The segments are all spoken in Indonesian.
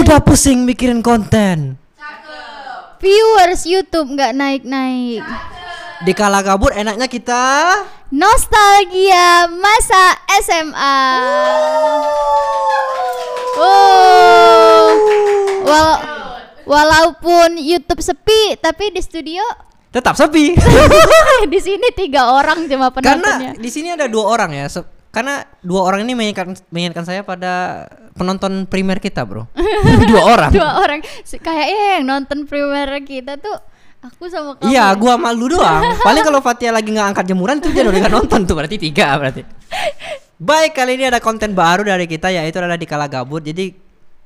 Udah pusing mikirin konten. Viewers YouTube nggak naik-naik. Di kala gabut enaknya kita Nostalgia masa SMA. Oh. Wal- walaupun YouTube sepi, tapi di studio tetap sepi. di sini tiga orang cuma Karena penontonnya. di sini ada dua orang ya. Karena dua orang ini mengingatkan mengingatkan saya pada penonton primer kita, Bro. dua orang. Dua orang kayaknya yang nonton primer kita tuh aku sama kamu. Iya, ya. gua malu doang. Paling kalau Fatia lagi nggak angkat jemuran tuh dia udah nonton tuh berarti tiga berarti. Baik, kali ini ada konten baru dari kita yaitu adalah di kala gabut. Jadi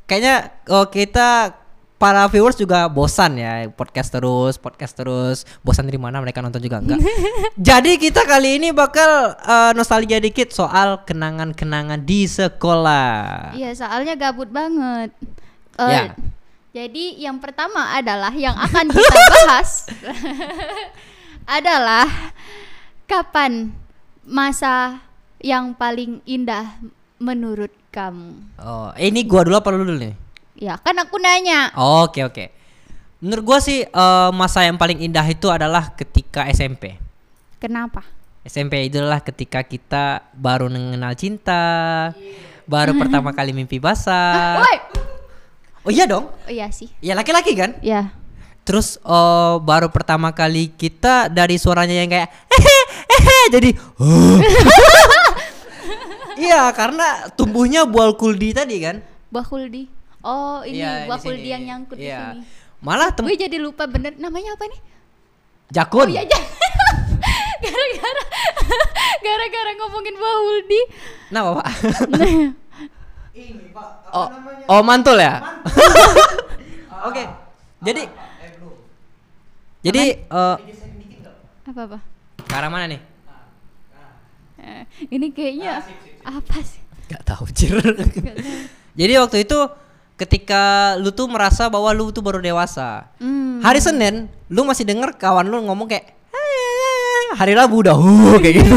kayaknya oh, kita para viewers juga bosan ya podcast terus, podcast terus. Bosan dari mana mereka nonton juga enggak. Jadi kita kali ini bakal eh, nostalgia dikit soal kenangan-kenangan di sekolah. Iya, soalnya gabut banget. Eh, Ya. Jadi yang pertama adalah yang akan kita bahas adalah kapan masa yang paling indah menurut kamu? Oh, ini gua dulu apa lu dulu nih? Ya, kan aku nanya. Oke oke. Menurut gua sih eh, masa yang paling indah itu adalah ketika SMP. Kenapa? SMP itu adalah ketika kita baru mengenal cinta, baru pertama kali mimpi basah. Woi. Oh iya dong. Oh iya sih. Ya laki-laki kan. Ya. Terus eh, baru pertama kali kita dari suaranya yang kayak hehe hehe jadi. Iya karena tumbuhnya buah kuldi tadi kan. Bahuldi. Oh, ini Iya, di Bahuldi sini. yang nyangkut di Iya. sini. Malah tem Gue jadi lupa bener namanya apa nih? jakun. Oh iya, ja- gara-gara gara-gara ngomongin Bahuldi. Nah, Bapak. oh, oh mantul ya? Oke. Jadi Jadi eh Apa-apa? ke arah mana nih? Eh, ini kayaknya apa sih? Gak tahu, Cir. Jadi waktu itu ketika lu tuh merasa bahwa lu tuh baru dewasa. Hmm. Hari Senin lu masih denger kawan lu ngomong kayak "Ah." hari Rabu udah huh kayak gitu.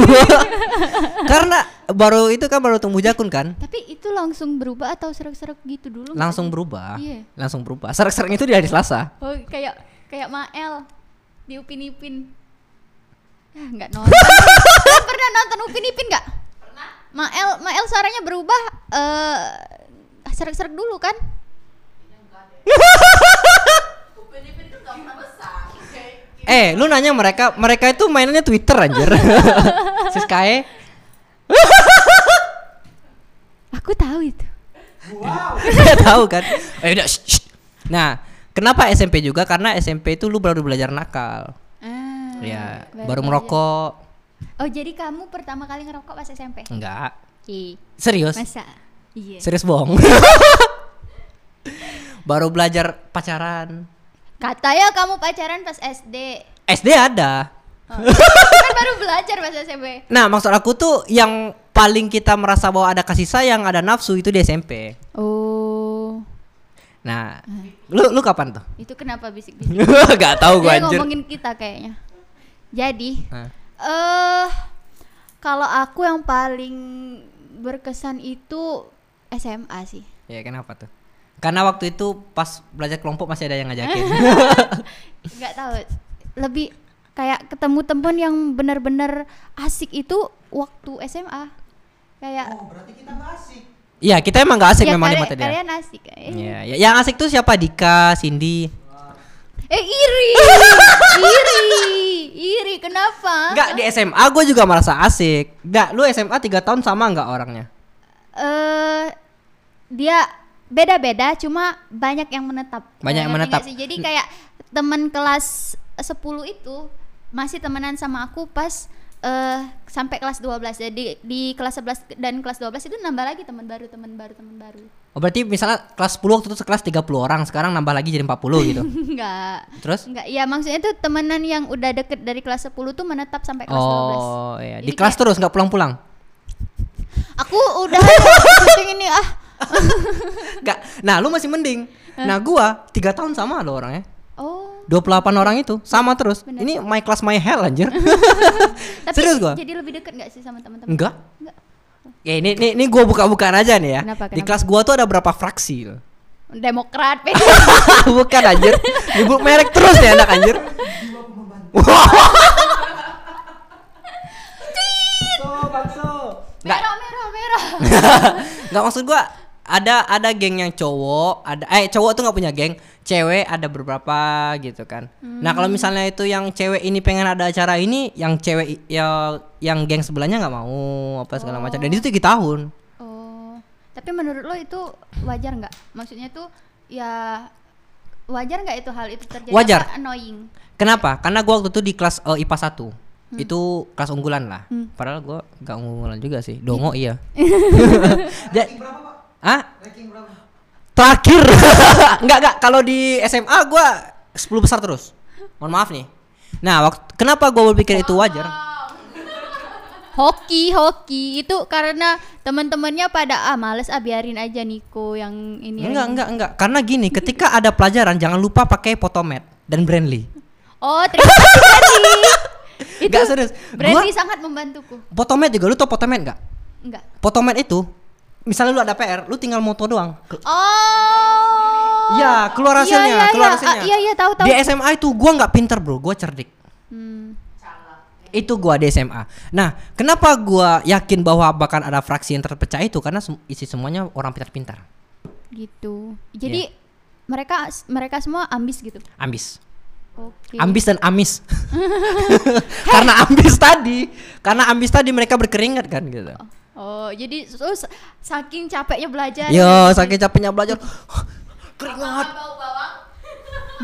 Karena baru itu kan baru tumbuh jakun kan? Tapi itu langsung berubah atau serak-serak gitu dulu? Langsung berubah. Iya. Langsung berubah. Serak-serak itu di hari Selasa. Oh, kayak kayak Mael di Upin Ipin. Ah, nggak nonton. Kalian pernah nonton Upin Ipin nggak? Pernah. Mael Mael suaranya berubah eh serak-serak dulu kan? Eh, lu nanya mereka, mereka itu mainannya Twitter anjir. si Sky. Aku tahu itu. Nggak tahu kan? Eh, udah, shh, shh. Nah, kenapa SMP juga? Karena SMP itu lu baru belajar nakal. Ah, Ya, baru belajar. merokok. Oh, jadi kamu pertama kali ngerokok pas SMP? Enggak. Ih, Serius? masa? Iya. Serius bohong. baru belajar pacaran. Katanya kamu pacaran pas SD. SD ada. Oh. kan baru belajar pas SMP. Nah, maksud aku tuh yang paling kita merasa bahwa ada kasih sayang, ada nafsu itu di SMP. Oh. Nah, lu lu kapan tuh? Itu kenapa bisik-bisik? Gak tahu gua Dia anjir. ngomongin kita kayaknya. Jadi, eh kalau aku yang paling berkesan itu SMA sih. Ya kenapa tuh? Karena waktu itu pas belajar kelompok masih ada yang ngajakin. Nggak tahu. Lebih kayak ketemu temen yang benar-benar asik itu waktu SMA. Kayak Iya kita emang gak asik ya memang di mata dia. kalian asik. Eh, Iya, ya, yang asik tuh siapa? Dika, Cindy. eh iri. iri. Iri kenapa? Enggak di SMA gue juga merasa asik. Enggak, lu SMA 3 tahun sama enggak orangnya? Eh dia beda-beda cuma banyak yang menetap. Banyak yang menetap. sih? Jadi kayak teman kelas 10 itu masih temenan sama aku pas eh sampai kelas 12. Jadi di kelas 11 dan kelas 12 itu nambah lagi teman baru, teman baru, teman baru. Oh berarti misalnya kelas 10 waktu itu sekelas 30 orang, sekarang nambah lagi jadi 40 gitu. Enggak. Terus? Enggak, ya maksudnya itu temenan yang udah deket dari kelas 10 tuh menetap sampai kelas 12. Oh iya, di kelas terus nggak pulang-pulang. Aku udah syuting ini ah. Enggak. Nah, lu masih mending. Nah, gua 3 tahun sama lo orangnya. Oh. 28 orang itu sama terus. Bener. Ini my class my hell anjir. Tapi Serius gua? jadi lebih deket gak sih sama teman-teman? Enggak. Enggak. Ya ini ini, ini gua buka-bukaan aja nih ya. Kenapa, Di kenapa? kelas gua tuh ada berapa fraksi loh. Demokrat. Bukan anjir. Nyebut merek terus ya anak anjir. Nggak, merah, merah, merah. nggak maksud gua ada ada geng yang cowok, ada eh cowok tuh nggak punya geng, cewek ada beberapa gitu kan. Nah kalau misalnya itu yang cewek ini pengen ada acara ini, yang cewek ya yang geng sebelahnya nggak mau apa segala macam. Dan itu tiga tahun. Oh, tapi menurut lo itu wajar nggak? Maksudnya tuh ya wajar nggak itu hal itu terjadi? Wajar. Apa annoying. Kenapa? Karena gua waktu itu di kelas eh, IPA 1 itu kelas unggulan lah. Hmm. Padahal gua nggak unggulan juga sih. Dongo iya. Hah? Terakhir. enggak enggak kalau di SMA gua 10 besar terus. Mohon maaf nih. Nah, waktu, kenapa gua berpikir itu wajar? Hoki, hoki itu karena teman-temannya pada ah males ah biarin aja Niko yang ini. Enggak, aja." enggak, enggak. Karena gini, ketika ada pelajaran jangan lupa pakai Potomed dan Brandly. Oh, terima kasih. itu Enggak serius. Brandy Gua sangat membantuku. Potomed juga lu tau Potomed enggak? Enggak. Potomed itu misalnya lu ada PR, lu tinggal moto doang. Oh. Iya, keluar hasilnya, Iya, iya, keluar iya. hasilnya. Ah, iya, iya, tahu, tahu. Di SMA itu gua nggak pinter, Bro. Gua cerdik. Hmm. Itu gua di SMA. Nah, kenapa gua yakin bahwa bahkan ada fraksi yang terpecah itu karena sem- isi semuanya orang pintar-pintar. Gitu. Jadi Iya. mereka mereka semua ambis gitu. Ambis. Oke. Ambis dan amis. karena ambis tadi, karena ambis tadi mereka berkeringat kan gitu. Oh, jadi terus saking capeknya belajar. Yo, saking capeknya belajar. Keringat.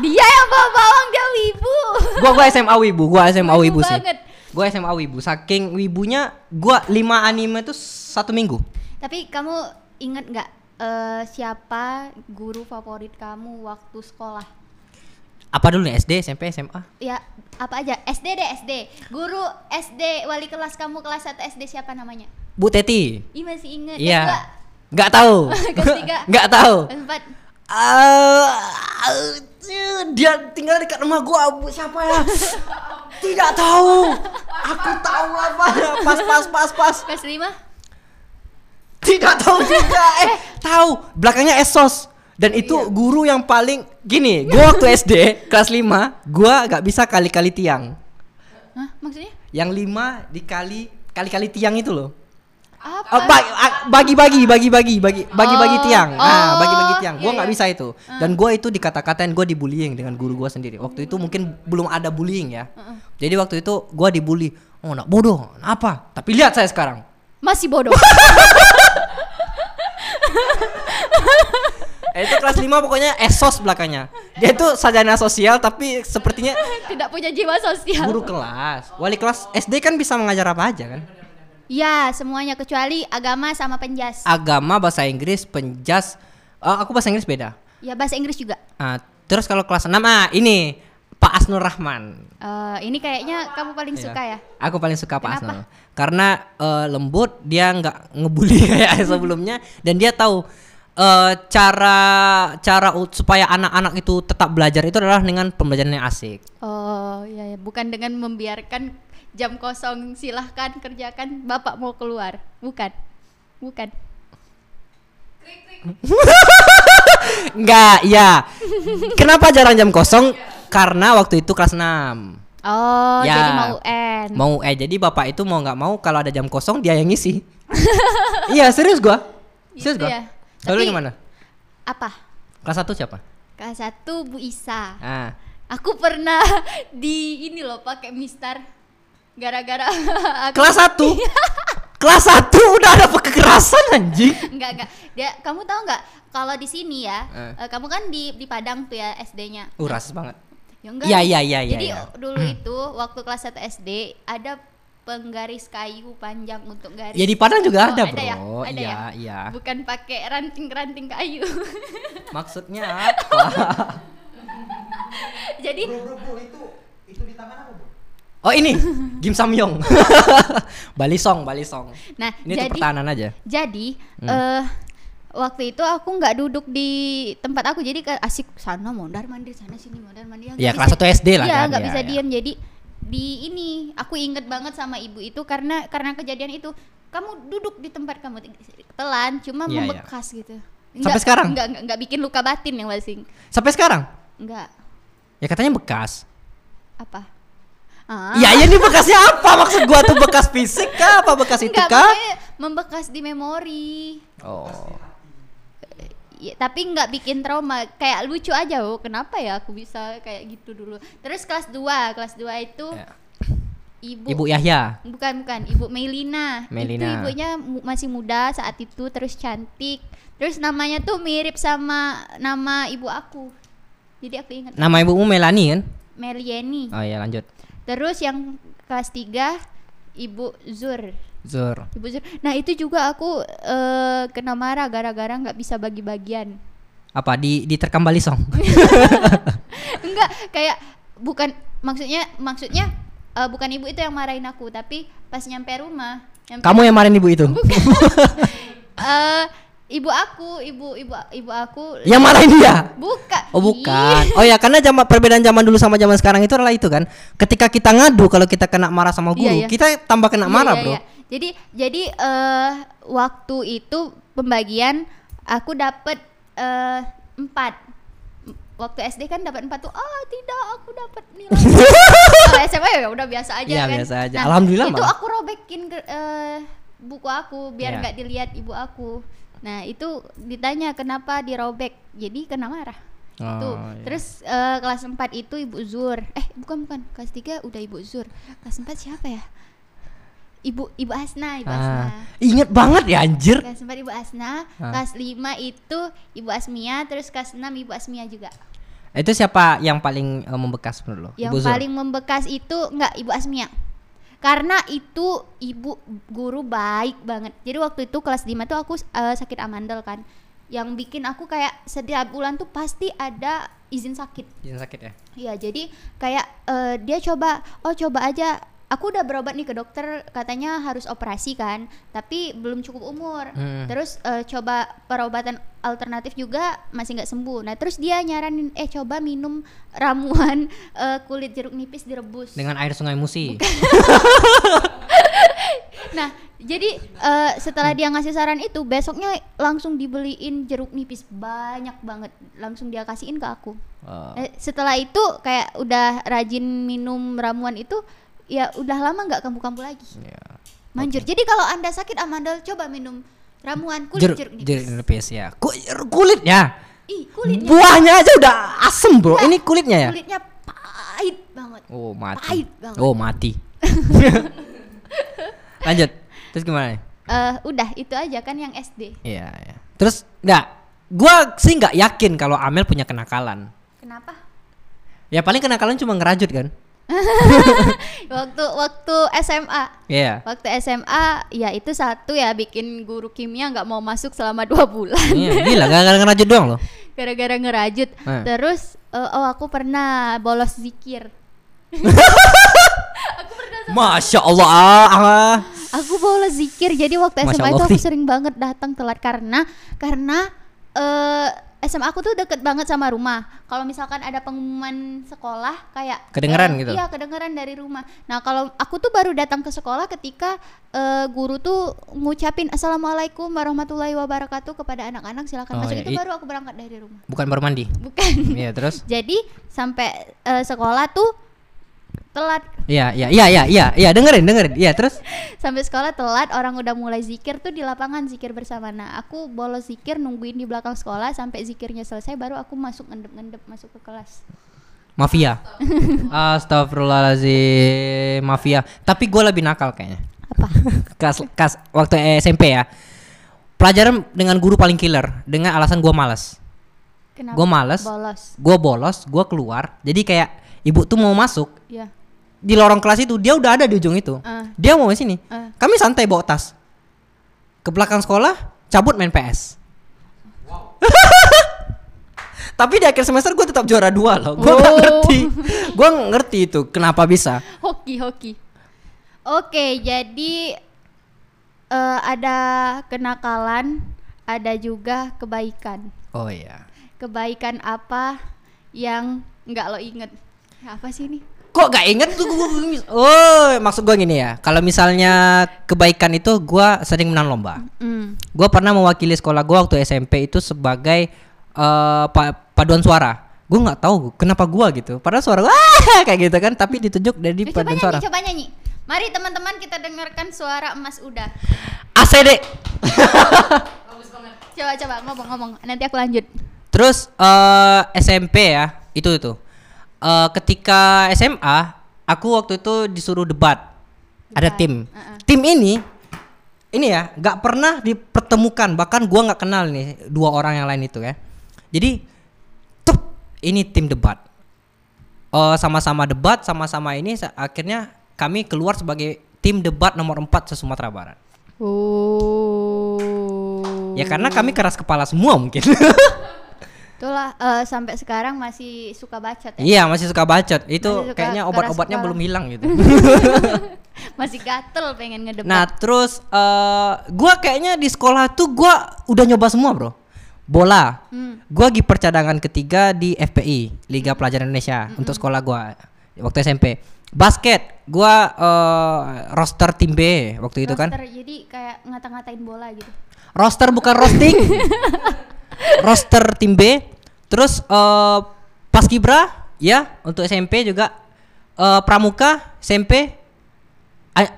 Dia yang bawa bawang dia wibu. Gua gua SMA wibu, gua SMA Wibu wibu sih. banget. Gua SMA wibu. Saking wibunya gua 5 anime itu satu minggu. Tapi kamu inget nggak eh, siapa guru favorit kamu waktu sekolah? Apa dulu nih SD, SMP, SMA? Ya, apa aja? SD deh, SD. Guru SD wali kelas kamu kelas 1 SD siapa namanya? Bu Teti. Ih masih inget. Iya. Nggak tahu. Nggak tahu. Empat. Eh, dia tinggal dekat rumah gua Bu siapa ya? Tidak tahu. Aku tahu apa. Pas pas pas pas. Kelas lima. Tidak tahu juga. Eh, tahu. Belakangnya Esos. Dan itu Iya. guru yang paling gini, gua waktu SD kelas 5, gua nggak bisa kali-kali tiang. Hah, maksudnya? Yang 5 dikali kali-kali tiang itu loh. Apa? Oh, bagi-bagi, bagi-bagi, bagi bagi-bagi Oh, tiang. Nah, oh, bagi-bagi tiang. Gua iya, nggak iya. bisa itu. Dan gua itu dikata-katain gua dibullying dengan guru gua sendiri. Waktu itu mungkin belum ada bullying ya. Jadi waktu itu gua dibully. Oh, nak bodoh. Apa? Tapi lihat saya sekarang. Masih bodoh. Eh, itu kelas 5 pokoknya esos belakangnya. Dia itu sarjana sosial tapi sepertinya Tidak punya jiwa sosial. guru kelas. Wali kelas SD kan bisa mengajar apa aja kan? Ya, semuanya kecuali agama sama penjas. Agama, bahasa Inggris, penjas. Oh, aku bahasa Inggris beda. Ya, bahasa Inggris juga. Ah, terus kalau kelas 6 ah ini Pak Asnur Rahman. Eh, ini kayaknya kamu paling Iya. suka ya? Aku paling suka Pak Kenapa? Asnur. Karena eh, lembut, dia nggak ngebully kayak sebelumnya dan dia tahu eh, cara cara supaya anak-anak itu tetap belajar itu adalah dengan pembelajaran yang asik. Oh, ya, ya. bukan dengan membiarkan jam kosong silahkan kerjakan bapak mau keluar. Bukan. Bukan. Enggak, ya. Kenapa jarang jam kosong? Karena waktu itu kelas 6. Oh, Ya. jadi mau UN. Mau eh jadi bapak itu mau nggak mau kalau ada jam kosong dia yang ngisi. iya, serius gua. Serius Gitu gua. ya. Tapi- gimana? Apa? Kelas 1 siapa? Kelas satu Bu Isa. Ah. Aku pernah di ini loh pakai mistar gara-gara Kelas 1. Kelas 1 udah ada kekerasan anjing. enggak enggak. Dia kamu tahu nggak kalau di sini ya, Eh. eh, kamu kan di di Padang tuh ya SD-nya. Uh, rasis banget. Ya enggak. Iya, iya, iya, Jadi iya. dulu itu waktu kelas 1 SD ada penggaris kayu panjang untuk garis. Ya di Padang juga Oh, ada, ya? Bro. Ada Iya, ya? iya. Bukan pakai ranting-ranting kayu. Maksudnya apa? Jadi Oh ini Kim Samyong. Bali Song, Bali Song. nah Ini tuh jadi pertahanan aja. jadi Hmm. eh waktu itu aku nggak duduk di tempat aku jadi asik sana mondar mandir sana sini mondar mandir Ya kelas 1 SD lah Iya, kan. nggak ya, bisa ya. diam jadi di ini aku inget banget sama ibu itu karena karena kejadian itu kamu duduk di tempat kamu telan cuma Iya, iya. membekas gitu Sampai sekarang? Enggak, enggak, enggak bikin luka batin yang paling. Sampai sekarang? Enggak. Ya katanya bekas. Apa? Ah. Ya, ya ini bekasnya apa? Maksud gua tuh bekas fisik kah? Apa bekas itu Enggak, kah? membekas di memori. Oh. Ya, tapi nggak bikin trauma kayak lucu aja oh kenapa ya aku bisa kayak gitu dulu terus kelas 2 kelas 2 itu Ya. ibu Ibu Yahya. bukan bukan ibu Melina. itu Melina. ibunya mu- masih muda saat itu terus cantik terus namanya tuh mirip sama nama ibu aku jadi aku ingat Nama ibumu Melani kan? Melieni Oh iya lanjut. terus yang kelas 3 ibu Zur Zur. ibu Zur nah itu juga aku eh, kena marah gara-gara nggak bisa bagi-bagian Apa di diterkam balisong? enggak kayak bukan maksudnya maksudnya eh, bukan ibu itu yang marahin aku tapi pas nyampe rumah nyampe, Kamu yang marahin ibu itu? eh, ibu aku ibu ibu ibu aku Yang marahin dia? bukan Oh bukan. Oh ya karena zaman perbedaan zaman dulu sama zaman sekarang itu adalah itu kan. Ketika kita ngadu kalau kita kena marah sama guru, Iya, iya. kita tambah kena Iya, marah, iya, Bro. iya. Jadi jadi eh waktu itu pembagian aku dapat eh, empat. Waktu SD kan dapat empat tuh ah tidak aku dapat nilai Kalau SMA ya udah biasa aja Iya, kan. biasa aja. Alhamdulillah itu malah. aku robekin ke- eh, buku aku biar Iya. nggak dilihat ibu aku. Nah itu ditanya kenapa dirobek? Jadi kena marah. Oh, tuh iya. terus eh, kelas 4 itu ibu Zur. Eh bukan bukan. Kelas 3 udah ibu Zur. Kelas 4 siapa ya ibu ibu Asna ibu Asna Ah, inget banget ya anjir. kelas 4 ibu Asna Ah. kelas 5 itu ibu Asmia terus kelas 6 ibu Asmia juga Itu siapa yang paling eh, membekas menurut lo? yang Ibu Zur? paling membekas itu enggak ibu Asmia karena itu ibu guru baik banget jadi waktu itu kelas 5 tuh aku eh, sakit amandel kan yang bikin aku kayak setiap bulan tuh pasti ada izin sakit Izin sakit ya? Iya, jadi kayak eh, dia coba, oh coba aja. Aku udah berobat nih ke dokter, katanya harus operasi kan, tapi belum cukup umur. Hmm. Terus eh, coba perobatan alternatif juga masih nggak sembuh. Nah, terus dia nyaranin, eh coba minum ramuan eh, kulit jeruk nipis direbus. Dengan air sungai Musi. Nah, jadi eh, setelah dia ngasih saran itu, besoknya langsung dibeliin jeruk nipis banyak banget, langsung dia kasihin ke aku. Eh, setelah itu kayak udah rajin minum ramuan itu ya udah lama nggak kambuh-kambuh lagi Iya. manjur jadi kalau anda sakit amandel coba minum ramuan kulit Jeruk, jeruk nipis jeruk nipis ya. Ku- kulitnya. ih kulitnya Buahnya aja udah asem, Bro. Enggak, Ini kulitnya ya? kulitnya pahit banget Oh, mati. Pahit banget. Oh, mati. Lanjut. Terus gimana nih? Eh, udah itu aja kan yang SD Iya, iya. Terus enggak gua sih nggak yakin kalau Amel punya kenakalan. kenapa Ya paling kenakalan cuma ngerajut kan? waktu waktu SMA Iya. waktu SMA ya itu satu ya bikin guru kimia nggak mau masuk selama dua bulan Iya, gila gara-gara ngerajut doang loh. gara-gara ngerajut Eh. terus eh, oh aku pernah bolos zikir Masya Allah. Ah, ah. Aku bolos zikir jadi waktu Masya SMA itu aku sering banget datang telat karena karena eh SMA aku tuh deket banget sama rumah. Kalau misalkan ada pengumuman sekolah kayak Kedengeran eh, gitu? Iya, kedengeran dari rumah. Nah, kalau aku tuh baru datang ke sekolah ketika eh, guru tuh ngucapin assalamualaikum warahmatullahi wabarakatuh kepada anak-anak silakan Oh, masuk iya. itu baru aku berangkat dari rumah. Bukan baru mandi. Bukan. Iya, terus? Jadi sampai eh, sekolah tuh telat Iya, iya, iya, iya, iya, iya, dengerin, dengerin. Iya, terus? sampai sekolah telat orang udah mulai zikir tuh di lapangan zikir bersama nah aku bolos zikir nungguin di belakang sekolah sampai zikirnya selesai baru aku masuk ngendep-ngendep masuk ke kelas Mafia. Astagfirullahaladzim, mafia. Tapi gue lebih nakal kayaknya. apa Kas, kas waktu SMP ya. Pelajaran dengan guru paling killer dengan alasan gue malas. kenapa Gue bolos Gue bolos, gue keluar. Jadi kayak ibu tuh mau masuk ya di lorong kelas itu dia udah ada di ujung itu. Ah. Dia mau ke sini. Ah. Kami santai bawa tas. Ke belakang sekolah, cabut main PS. Tapi di akhir semester gue tetap juara dua loh. Gue Oh. ngerti. Gue ngerti itu kenapa bisa. hoki hoki oke jadi eh, ada kenakalan ada juga kebaikan Oh iya. kebaikan apa yang nggak lo inget apa sih ini Kok gak inget tuh gua- gua- Oh maksud gue gini ya Kalau misalnya kebaikan itu gue sering menang lomba Hmm. Gua pernah mewakili sekolah gua waktu SMP itu sebagai eh, pa- paduan suara. Gua nggak tahu kenapa gua gitu. Padahal suara gua "Ah!" kayak gitu kan, tapi ditunjuk dari coba paduan nyanyi, suara. coba nyanyi. Mari teman-teman kita dengarkan suara Emas Uda. ACD. Coba coba ngomong-ngomong. Nanti aku lanjut. Terus eh SMP ya, itu itu. Eh, ketika SMA, aku waktu itu disuruh debat. Ada Debat, tim. uh-uh. Tim ini ini ya, nggak pernah dipertemukan, bahkan gua nggak kenal nih dua orang yang lain itu ya. Jadi tuh ini tim debat. Eh, sama-sama debat, sama-sama ini akhirnya kami keluar sebagai tim debat nomor 4 se Sumatera Barat. Oh. Ya karena kami keras kepala semua mungkin. Itulah eh, sampai sekarang masih suka bacot ya. Iya masih suka bacot. Itu Masih suka kayaknya obat-obatnya belum hilang gitu. Masih gatel pengen ngedebat. nah terus eh gua kayaknya di sekolah tuh gua udah nyoba semua bro. Bola. Hmm. Gua kiper cadangan ketiga di FPI Liga Pelajar Indonesia untuk sekolah gua waktu SMP. Basket. Gua eh, roster tim B waktu itu kan. Roster, jadi kayak ngata-ngatain bola gitu. Roster bukan roasting. roster tim B. Terus eh pas Kibra ya untuk SMP juga. Eh Pramuka SMP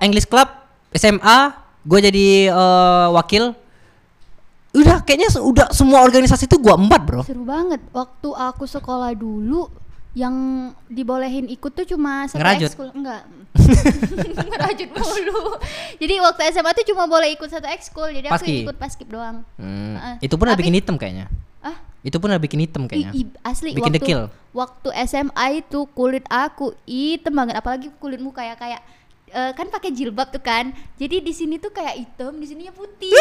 English Club SMA gue jadi eh, wakil. Udah kayaknya udah semua organisasi itu gua empat bro. Seru banget. Waktu aku sekolah dulu yang dibolehin ikut tuh cuma satu ekskul. Enggak. Ngerajut mulu. Jadi waktu SMA tuh cuma boleh ikut satu ekskul. Jadi aku ikut paskib doang. Hmm, Heeh. itu pun Tapi- bikin hitam kayaknya? Ah itu pun udah bikin hitam kayaknya. i- i- asli Bikin waktu dekil. waktu SMA itu kulit aku hitam banget apalagi kulitmu kayak kayak eh, kan pakai jilbab tuh kan. Jadi di sini tuh kayak hitam di sininya putih.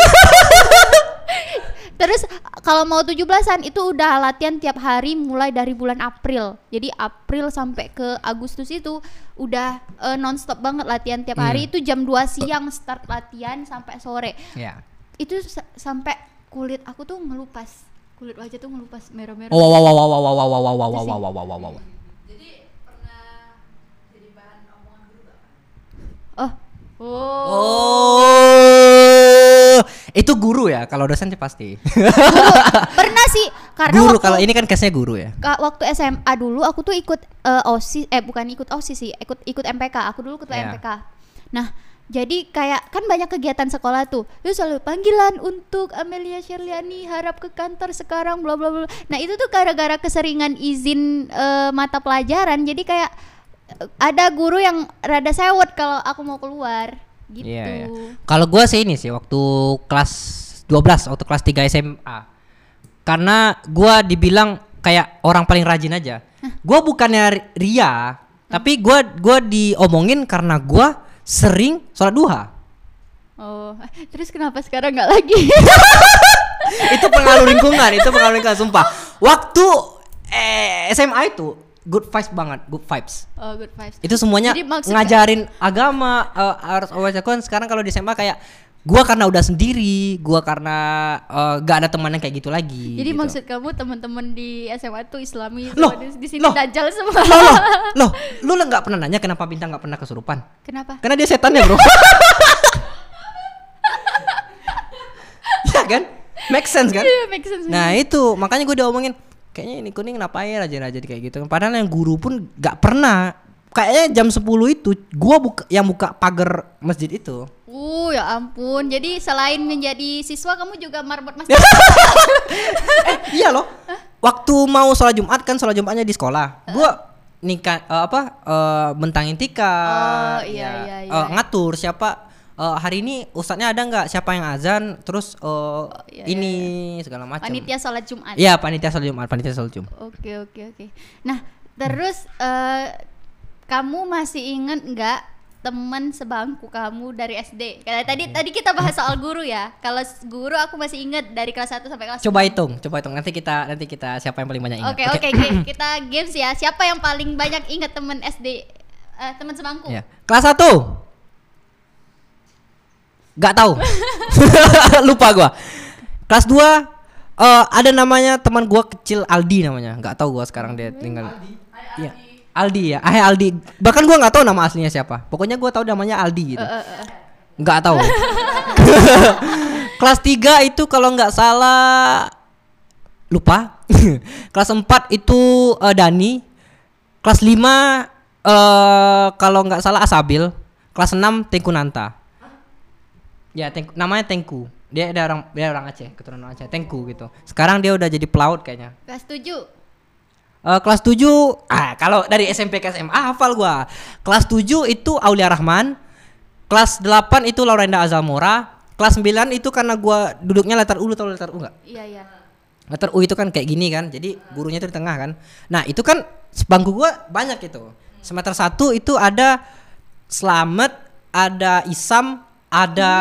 Terus kalau mau 17-an itu udah latihan tiap hari mulai dari bulan April. Jadi April sampai ke Agustus itu udah eh, nonstop banget latihan tiap hari. Hmm. itu jam 2 siang start latihan sampai sore. Ya itu sa- sampai kulit aku tuh ngelupas kulit wajah tuh ngelupas merah-merah oh wow wow wow wow wow wow wow wow wow wow wow wow wow wow Oh. Oh. Oh, itu guru ya? Kalau dosen sih pasti. Pernah sih karena guru kalau ini kan case-nya guru ya. waktu SMA dulu aku tuh ikut eh, OSIS eh bukan ikut OSIS sih, ikut ikut MPK. Aku dulu ketua Iya. MPK. Nah, jadi kayak kan banyak kegiatan sekolah tuh. Itu selalu panggilan untuk Amelia Sherliani harap ke kantor sekarang bla bla bla. Nah, itu tuh gara-gara keseringan izin eh, mata pelajaran. Jadi kayak eh, ada guru yang rada sewot kalau aku mau keluar gitu. Iya, iya. Kalau gua sih ini sih waktu kelas 12, waktu kelas 3 SMA. Karena gua dibilang kayak orang paling rajin aja. Gua bukannya ri- ria, tapi gua gua diomongin karena gua sering sholat duha. Oh, terus kenapa sekarang nggak lagi? itu pengaruh lingkungan, itu pengaruh lingkungan sumpah. Waktu eh, SMA itu good vibes banget, good vibes. oh, good vibes. itu semuanya Jadi ngajarin agama eh, harus uh, sekarang kalau di SMA kayak gua karena udah sendiri gua karena eh, gak ada teman yang kayak gitu lagi Jadi gitu. maksud kamu teman-teman di SMA tuh Islami Loh, di, di sini loh. dajal semua. loh loh loh lu nggak pernah nanya kenapa bintang nggak pernah kesurupan Kenapa? karena dia setan ya bro ya kan make sense kan Iya, make sense. nah itu makanya gue diomongin kayaknya ini kuning ngapain aja-aja kayak gitu padahal yang guru pun nggak pernah kayaknya jam 10 itu gua buka yang buka pagar masjid itu Uh, ya ampun. Jadi selain menjadi siswa kamu juga marbot masjid. eh iya loh waktu mau sholat jumat kan sholat jumatnya di sekolah gua nikah eh, apa eh, bentangin tikar Oh, iya, iya, iya. eh, ngatur siapa eh, hari ini ustadznya ada nggak siapa yang azan terus eh, iya, ini segala macam Panitia sholat Jumat. iya panitia sholat jumat panitia sholat jumat Oke, oke, oke. Nah, terus eh, kamu masih inget nggak teman sebangku kamu dari SD? Karena tadi tadi kita bahas soal guru ya. Kalau guru aku masih inget dari kelas 1 sampai kelas coba hitung coba hitung nanti kita nanti kita siapa yang paling banyak ingat Oke oke Ki- kita games ya. Siapa yang paling banyak ingat temen SD eh, teman sebangku? Ya. Kelas 1 Gak tahu. Lupa gua. Kelas 2 eh ada namanya teman gua kecil Aldi namanya. Gak tahu gua sekarang dia tinggal. Iya. Aldi ya. Ah Aldi. Bahkan gua nggak tahu nama aslinya siapa. Pokoknya gua tahu namanya Aldi gitu. Eh, eh. Nggak tahu. kelas 3 itu kalau nggak salah lupa. kelas 4 itu eh, Dani. Kelas 5 eh kalau nggak salah Asabil. Kelas 6 Tengku Nanta. Ya, Tengku, namanya Tengku. Dia ada orang dia orang Aceh, keturunan Aceh, Tengku gitu. Sekarang dia udah jadi pelaut kayaknya. Kelas 7. Eh, kelas 7 ah kalau dari SMP ke SMA hafal gua. Kelas 7 itu Aulia Rahman. Kelas 8 itu Laurenda Azalmora. Kelas 9 itu karena gua duduknya letter U lu tahu letter U enggak? Iya, iya. Letter U itu kan kayak gini kan. Jadi gurunya itu di tengah kan. Nah, itu kan bangku gua banyak itu. Semester 1 itu ada Slamet, ada Isam, ada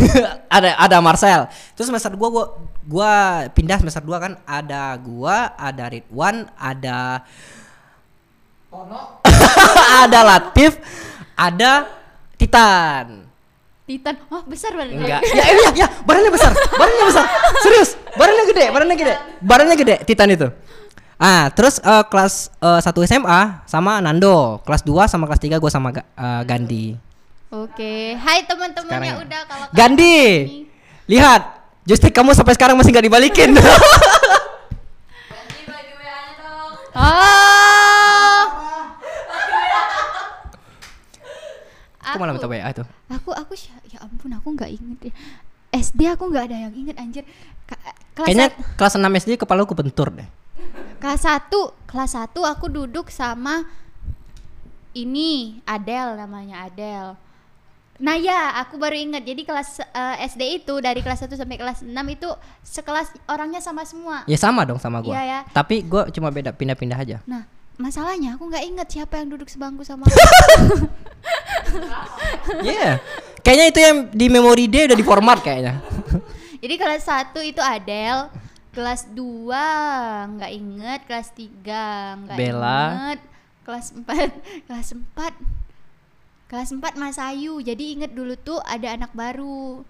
ada ada Marcel. Terus semester 2 gua gua pindah semester 2 kan ada gua, ada Ridwan, ada ada Latif, ada Titan. Titan. Oh, besar badannya. Enggak. ya, ya, ya, badannya besar. Badannya besar. Serius. Badannya gede, badannya gede. Badannya gede Titan itu. Ah, terus eh, kelas eh, 1 SMA sama Nando, kelas 2 sama kelas 3 gua sama eh, Gandhi. Oke. Hai teman-teman yang ya. udah kalau Gandhi. Lihat, joystick kamu sampai sekarang masih nggak dibalikin. Oh. Aku malah minta WA itu. Aku aku ya ampun aku nggak inget ya. SD aku nggak ada yang inget anjir. Ka- kelas Kayaknya kelas 6 SD kepala aku bentur deh. kelas 1, kelas 1 aku duduk sama ini Adel namanya Adel. Nah ya, aku baru ingat. Jadi kelas eh, SD itu dari kelas 1 sampai kelas 6 itu sekelas orangnya sama semua. Ya sama dong sama gua. Iya, ya. Tapi gua cuma beda pindah-pindah aja. Nah, masalahnya aku nggak inget siapa yang duduk sebangku sama aku. Iya. Kayaknya itu yang di memori dia udah di format kayaknya. Jadi kelas 1 itu Adel, kelas 2 nggak inget, kelas 3 nggak inget, kelas 4 kelas 4 kelas 4 Mas Ayu. Jadi inget dulu tuh ada anak baru.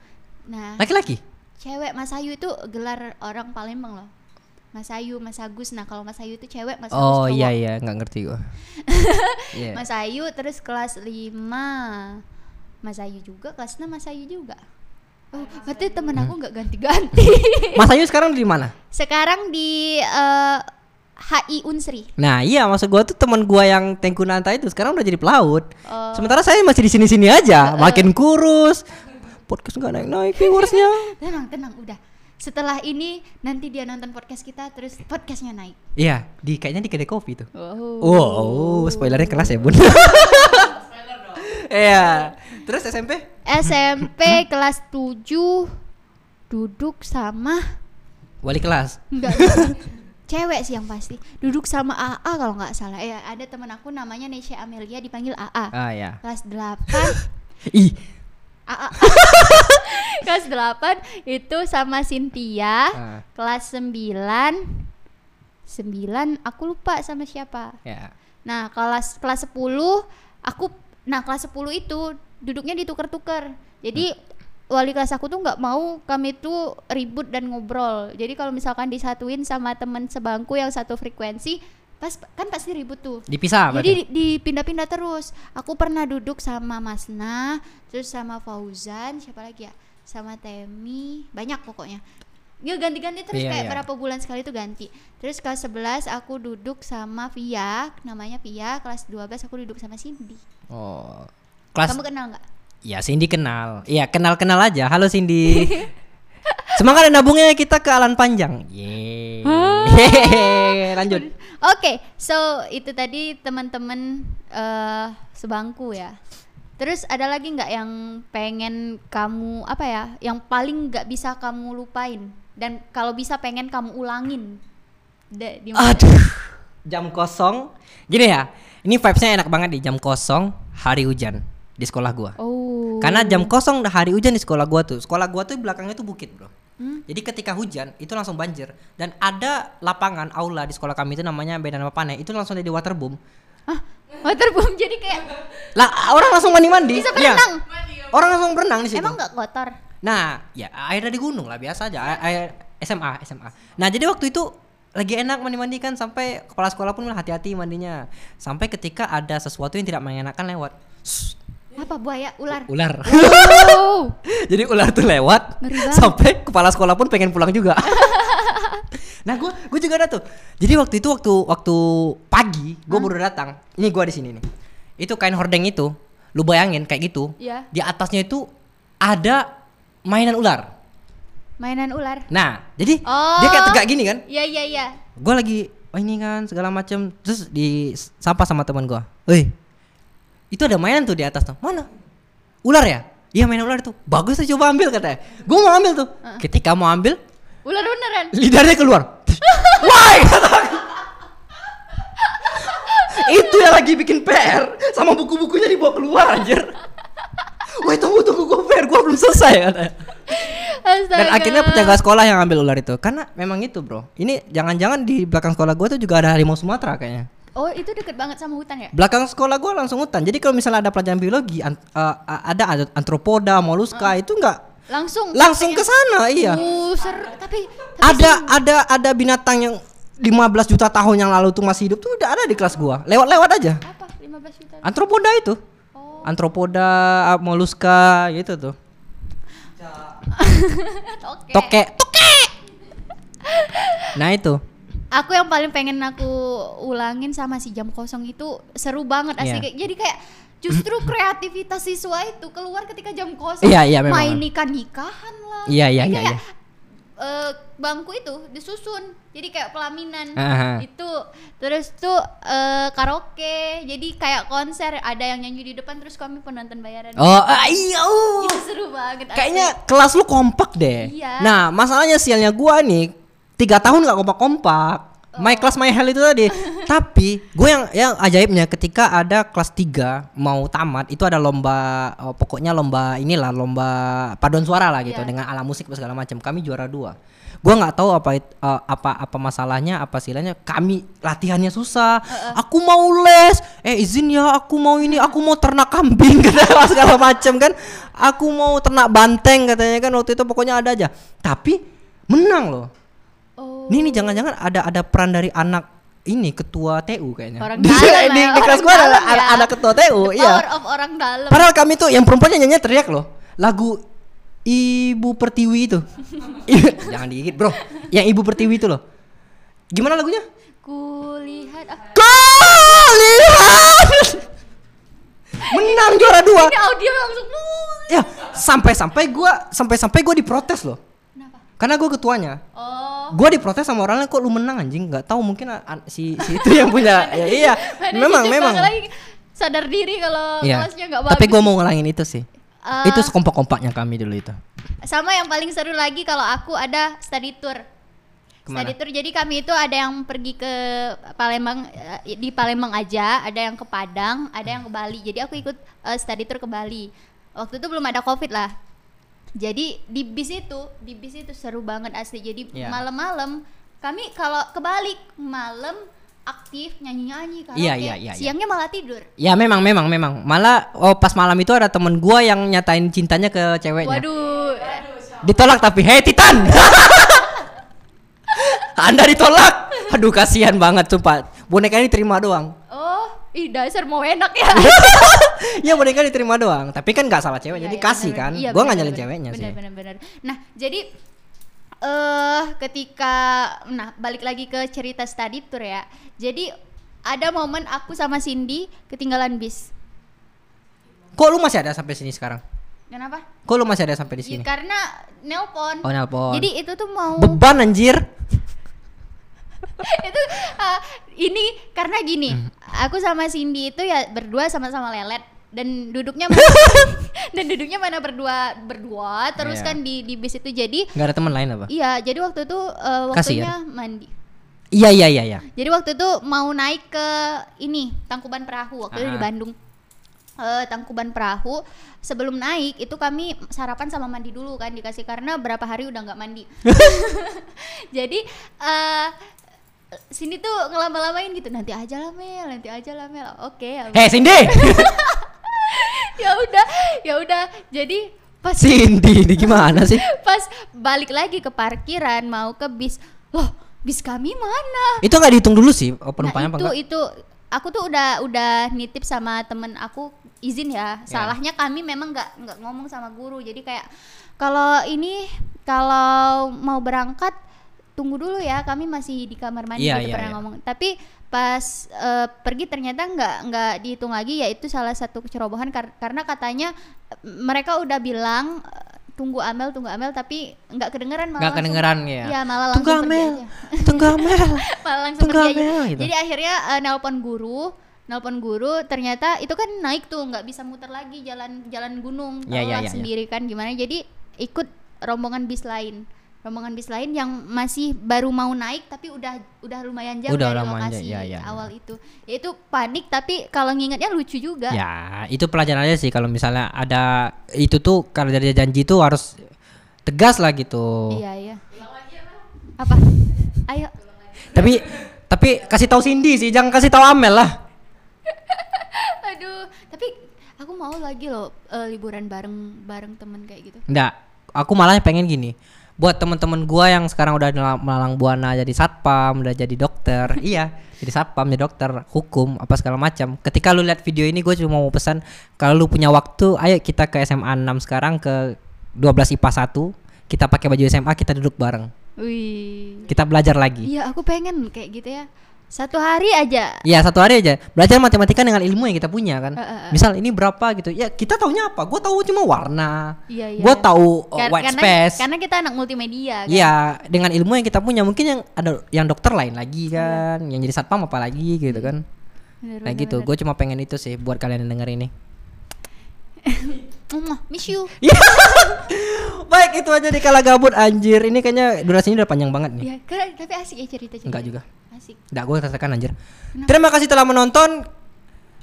Nah, Laki-laki? cewek Mas Ayu itu gelar orang Palembang loh. Mas Ayu, Mas Agus. Nah, kalau Mas Ayu itu cewek, Mas Agus Oh iya iya, nggak ngerti gua. Iya. Mas Ayu terus kelas 5 Mas Ayu juga, kelas 6 Mas Ayu juga. Oh, berarti temen aku nggak ganti-ganti. Mas Ayu sekarang di mana? Sekarang di eh, HI Unsri. Nah iya maksud gua tuh teman gua yang Tengku Nanta itu sekarang udah jadi pelaut. Oh. Sementara saya masih di sini-sini aja, makin kurus. Podcast nggak naik-naik viewersnya. Tenang, tenang, udah. Setelah ini nanti dia nonton podcast kita terus podcastnya naik. Iya, di kayaknya di kedai kopi tuh. Oh. Wow, spoilernya keras ya bun. Iya. Terus SMP? SMP kelas 7 duduk sama Wali kelas. enggak cewek sih yang pasti. Duduk sama AA kalau nggak salah. Ya ada teman aku namanya Nesha Amelia dipanggil AA Ah ya. kelas 8 Ih. AA kelas 8 itu sama Cynthia. Ah. kelas 9 9 aku lupa sama siapa. Ya. nah kelas kelas 10 aku nah kelas 10 itu duduknya ditukar-tukar. Jadi wali kelas aku tuh nggak mau kami tuh ribut dan ngobrol jadi kalau misalkan disatuin sama teman sebangku yang satu frekuensi pas kan pasti ribut tuh Dipisah jadi dipindah-pindah terus. Aku pernah duduk sama Masna, terus sama Fauzan, siapa lagi ya? Sama Temi, banyak pokoknya. Dia ganti-ganti terus Iya, kayak iya. berapa bulan sekali tuh ganti. Terus kelas 11 aku duduk sama Via, namanya Via. Kelas 12 aku duduk sama Cindy. Oh. Kelas Kamu kenal nggak? Ya Cindy kenal. Iya, kenal-kenal aja. Halo Cindy. Semangat dan nabungnya kita ke Alan Panjang. Yeay. Hehehe, Lanjut. Oke, so itu tadi teman-teman eh sebangku ya. Terus ada lagi nggak yang pengen kamu apa ya, yang paling nggak bisa kamu lupain dan kalau bisa pengen kamu ulangin? Mana? Aduh. Jam kosong. Gini ya. Ini vibesnya enak banget di jam kosong hari hujan di sekolah gua. Oh. Karena jam kosong hari hujan di sekolah gua tuh. Sekolah gua tuh belakangnya tuh bukit, Bro. Hmm? Jadi ketika hujan itu langsung banjir dan ada lapangan aula di sekolah kami itu namanya Bedan Panai itu langsung jadi waterboom. Ah, waterboom jadi kayak Lah orang langsung mandi-mandi. bisa Iya. berenang. Orang langsung berenang di situ. Emang nggak kotor? Nah, ya air dari gunung lah biasa aja. Air, air SMA, SMA. Nah, jadi waktu itu lagi enak mandi-mandi kan sampai kepala sekolah pun hati-hati mandinya. Sampai ketika ada sesuatu yang tidak mengenakan lewat. Shh, Apa buaya? Ular. Ular. Oh. Jadi ular tuh lewat sampai kepala sekolah pun pengen pulang juga. nah, gue gue juga ada tuh. Jadi waktu itu waktu waktu pagi gue baru datang. Ini gue di sini nih. Itu kain hordeng itu, lu bayangin kayak gitu. Iya. Di atasnya itu ada mainan ular. Mainan ular. Nah, jadi Oh. dia kayak tegak gini kan? Iya iya iya. Gue lagi oh ini kan segala macam terus di sapa sama teman gue. Woi, itu ada mainan tuh di atas tuh. Mana? Ular ya? Iya mainan ular itu. Bagus tuh coba ambil katanya. Gue mau ambil tuh. Ketika mau ambil, Ular beneran. lidahnya keluar. Why? Itu yang lagi bikin PR sama buku-bukunya dibawa keluar anjir. Woi tunggu tunggu gue PR gue belum selesai katanya. Astaga. Dan akhirnya penjaga sekolah yang ambil ular itu karena memang itu bro. Ini jangan-jangan di belakang sekolah gue tuh juga ada harimau Sumatera kayaknya. Oh, itu deket banget sama hutan ya? Belakang sekolah gue langsung hutan. Jadi kalau misalnya ada pelajaran biologi, an- uh, uh, ada ada antropoda, moluska itu enggak Langsung. langsung ke sana, iya. Uh. Tapi, tapi Ada ada ada binatang yang 15 juta tahun yang lalu tuh masih hidup tuh udah ada di kelas gua. Lewat-lewat aja. apa? 15 juta. Antropoda itu. Oh. Antropoda, uh, moluska gitu tuh. Oke. Toke, toke. Nah itu. Aku yang paling pengen aku ulangin sama si jam kosong itu seru banget asli kayak jadi kayak justru kreativitas siswa itu keluar ketika jam kosong. Iya, iya, memang. Main nikah-nikahan lah. Iya, iya, iya, kayak, eh, bangku itu disusun jadi kayak pelaminan Aha. itu terus tuh eh, karaoke jadi kayak konser ada yang nyanyi di depan terus kami penonton bayaran Oh, ah, iya. itu seru banget asli. Kayaknya kelas lu kompak deh. Iya. Nah, masalahnya sialnya gua nih tiga tahun nggak kompak-kompak. My class my hell itu tadi. Tapi gue yang yang ajaibnya ketika ada kelas 3 mau tamat itu ada lomba oh, pokoknya lomba inilah lomba paduan suara lah gitu Iya. dengan ala musik segala macam. Kami juara dua. Gua nggak tahu apa eh, apa apa masalahnya apa silanya kami latihannya susah aku mau les eh izin ya aku mau ini aku mau ternak kambing kata segala macam kan aku mau ternak banteng katanya kan waktu itu pokoknya ada aja tapi menang loh oh ini nih jangan-jangan ada ada peran dari anak ini ketua TU kayaknya orang di, dalam di, ya, di kelas orang gua ada, ya. ada ketua TU The iya power of orang dalam Padahal kami tuh yang perempuannya nyanyi teriak loh lagu Ibu Pertiwi itu. Jangan digigit, Bro. Yang Ibu Pertiwi itu loh. Gimana lagunya? kulihat ah, Kau lihat. Menang juara dua. ini audio langsung. Ya, sampai-sampai gua sampai-sampai gua diprotes loh. kenapa Karena gua ketuanya. oh Gua diprotes sama orangnya kok lu menang anjing, nggak tahu mungkin si si itu yang punya. ya, iya, memang memang. Lagi sadar diri kalau Iya. kelasnya nggak bagus Tapi gua mau ngulangin itu sih. Eh, itu sekompak-kompaknya kami dulu itu. sama yang paling seru lagi kalau aku ada study tour Ke mana? study tour jadi kami itu ada yang pergi ke Palembang eh, di Palembang aja ada yang ke Padang ada yang ke Bali jadi aku ikut eh, study tour ke Bali waktu itu belum ada covid lah jadi di bis itu di bis itu seru banget asli jadi Iya. malam-malam kami kalau ke Bali malam aktif nyanyi-nyanyi karaoke Iya, iya, iya, iya. siangnya malah tidur Ya memang memang memang. Malah oh pas malam itu ada temen gua yang nyatain cintanya ke ceweknya. waduh Ditolak tapi hei Titan. Anda ditolak. Aduh kasihan banget tuh Pak. Boneka ini terima doang. Ih dasar mau enak ya ya boneka diterima doang. Tapi kan nggak salah cewek, Iya, jadi iya, kasih bener, kan. iya, gua bener, nggak nyalin ceweknya bener, sih. Bener, bener. Nah, jadi eh ketika nah balik lagi ke cerita study tour ya. Jadi ada momen aku sama Cindy ketinggalan bis. Kok lu masih ada sampai sini sekarang? Kenapa? Kok lu masih ada sampai di Ya, sini? karena nelpon. Oh nelpon. Jadi itu tuh mau beban anjir. itu ah, ini karena gini, Hmm. aku sama Cindy itu ya berdua sama-sama lelet dan duduknya mana, dan duduknya mana berdua berdua terus Iya. kan di di bis itu jadi Nggak ada teman lain apa? iya jadi waktu itu Kasian. waktunya mandi Iya iya iya iya. Jadi waktu itu mau naik ke ini Tangkuban Perahu waktu itu di Ah. Bandung. Eh, Tangkuban Perahu sebelum naik itu kami sarapan sama mandi dulu kan dikasih karena berapa hari udah nggak mandi. Jadi eh sini tuh ngelama-lamain gitu nanti aja lah Mel, nanti aja lah Mel. Oke ya. Hei Cindy. ya udah, ya udah. Jadi pas Cindy ini gimana sih? pas balik lagi ke parkiran mau ke bis, loh bis kami mana? Itu nggak dihitung dulu sih oh, penumpangnya nah, apa itu enggak? itu aku tuh udah udah nitip sama temen aku izin ya salahnya kami memang nggak nggak ngomong sama guru jadi kayak kalau ini kalau mau berangkat tunggu dulu ya kami masih di kamar mandi Iya, gitu iya, pernah iya. ngomong tapi pas eh, pergi ternyata nggak nggak dihitung lagi yaitu salah satu kecerobohan kar- karena katanya mereka udah bilang eh, tunggu Amel tunggu Amel tapi nggak kedengeran malah Nggak kedengeran ya. Iya, malah Tunggu langsung pergi Amel. Tunggu Amel. malah langsung Tunggu. Amel, gitu. Jadi akhirnya eh, nelpon guru, nelpon guru ternyata itu kan naik tuh nggak bisa muter lagi jalan jalan gunung, Ya, ya, lah ya, ya. sendiri kan gimana. Jadi ikut rombongan bis lain. Rombongan bis lain yang masih baru mau naik tapi udah udah lumayan jauh Udah dari lumayan lokasi ya, ya, awal itu. Ya itu panik tapi kalau ngingetnya lucu juga. Ya, itu pelajaran aja sih kalau misalnya ada itu tuh kalau dari janji tuh harus tegas lah gitu. Iya, iya. Apa? Ayo. Tapi tapi kasih tahu Cindy sih, jangan kasih tahu Amel lah. Aduh, tapi aku mau lagi loh eh, liburan bareng bareng temen kayak gitu. Enggak, aku malah pengen gini. Buat teman-teman gua yang sekarang udah melalang buana jadi satpam, udah jadi dokter. iya, jadi satpam, jadi dokter, hukum, apa segala macam. Ketika lu lihat video ini gue cuma mau pesan kalau lu punya waktu, ayo kita ke SMA 6 sekarang ke 12 IPA 1. Kita pakai baju SMA, kita duduk bareng. Wih. Kita belajar lagi. Iya, aku pengen kayak gitu ya. Satu hari aja. Iya satu hari aja belajar matematika dengan ilmu yang kita punya kan. Eh, eh, eh. Misal ini berapa gitu. Ya kita taunya apa? Gue tahu cuma warna. Iya, iya. Gue tahu uh, Kar- white karena, space. Karena kita anak multimedia kan. Iya dengan ilmu yang kita punya mungkin yang ada yang dokter lain lagi Iya. kan, yang jadi satpam apa lagi gitu kan. Bener, Nah bener, gitu. Gue cuma pengen itu sih buat kalian yang denger ini. Miss you. Ya. Baik itu aja di kala gabut anjir. Ini kayaknya durasinya udah panjang banget nih. Ya, keren, tapi asik ya cerita-cerita. Enggak juga. Asik. Nggak gue rasakan anjir. Terima kasih telah menonton.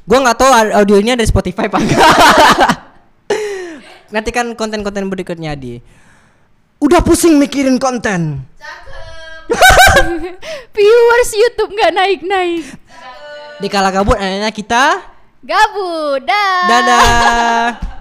Gue nggak tahu audio ini ada di Spotify apa enggak. Nantikan konten-konten berikutnya di. Udah pusing mikirin konten. Viewers YouTube nggak naik-naik. Di kala gabut akhirnya kita Gabut, dah. dadah.